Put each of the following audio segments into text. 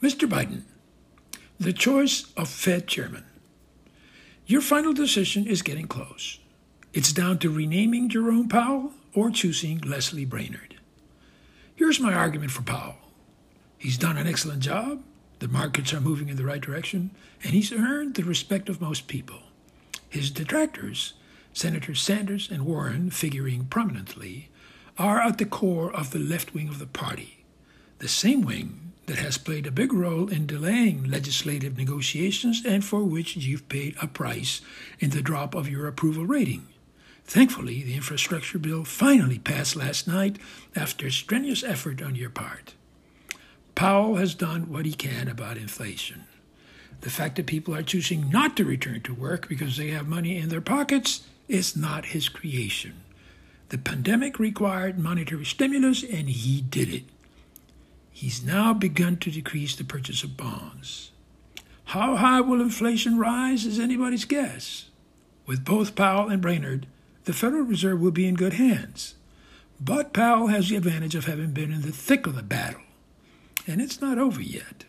Mr. Biden, the choice of Fed chairman. Your final decision is getting close. It's down to renaming Jerome Powell or choosing Leslie Brainard. Here's my argument for Powell. He's done an excellent job, the markets are moving in the right direction, and he's earned the respect of most people. His detractors, Senators Sanders and Warren figuring prominently, are at the core of the left wing of the party, the same wing that has played a big role in delaying legislative negotiations and for which you've paid a price in the drop of your approval rating. Thankfully, the infrastructure bill finally passed last night after strenuous effort on your part. Powell has done what he can about inflation. The fact that people are choosing not to return to work because they have money in their pockets is not his creation. The pandemic required monetary stimulus, and he did it. He's now begun to decrease the purchase of bonds. How high will inflation rise is anybody's guess. With both Powell and Brainard, the Federal Reserve will be in good hands. But Powell has the advantage of having been in the thick of the battle. And it's not over yet.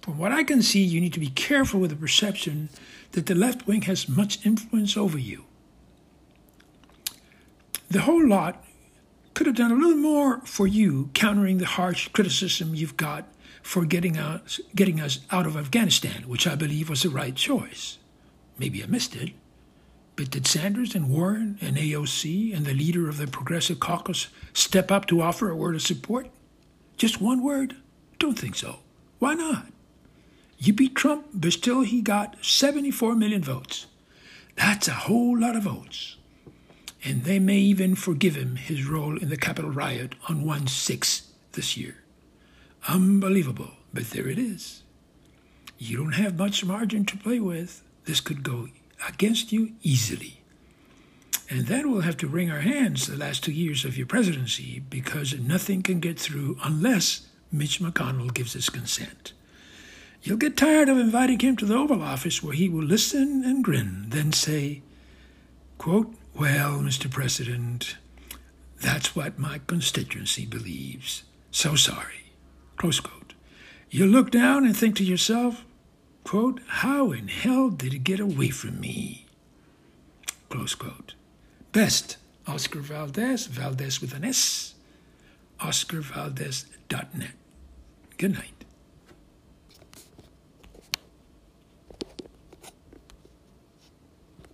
From what I can see, you need to be careful with the perception that the left wing has much influence over you. The whole lot could have done a little more for you, countering the harsh criticism you've got for getting, out, getting us out of Afghanistan, which I believe was the right choice. Maybe I missed it. But did Sanders and Warren and AOC and the leader of the Progressive Caucus step up to offer a word of support? Just one word? Don't think so. Why not? You beat Trump, but still he got 74 million votes. That's a whole lot of votes and they may even forgive him his role in the Capitol riot on 1 6 this year. Unbelievable, but there it is. You don't have much margin to play with. This could go against you easily. And then we'll have to wring our hands the last two years of your presidency because nothing can get through unless Mitch McConnell gives his consent. You'll get tired of inviting him to the Oval Office where he will listen and grin, then say, quote, well, Mr. President, that's what my constituency believes. So sorry. Close quote. You look down and think to yourself, quote, how in hell did it get away from me? Close quote. Best, Oscar Valdez, Valdez with an S, oscarvaldez.net. Good night.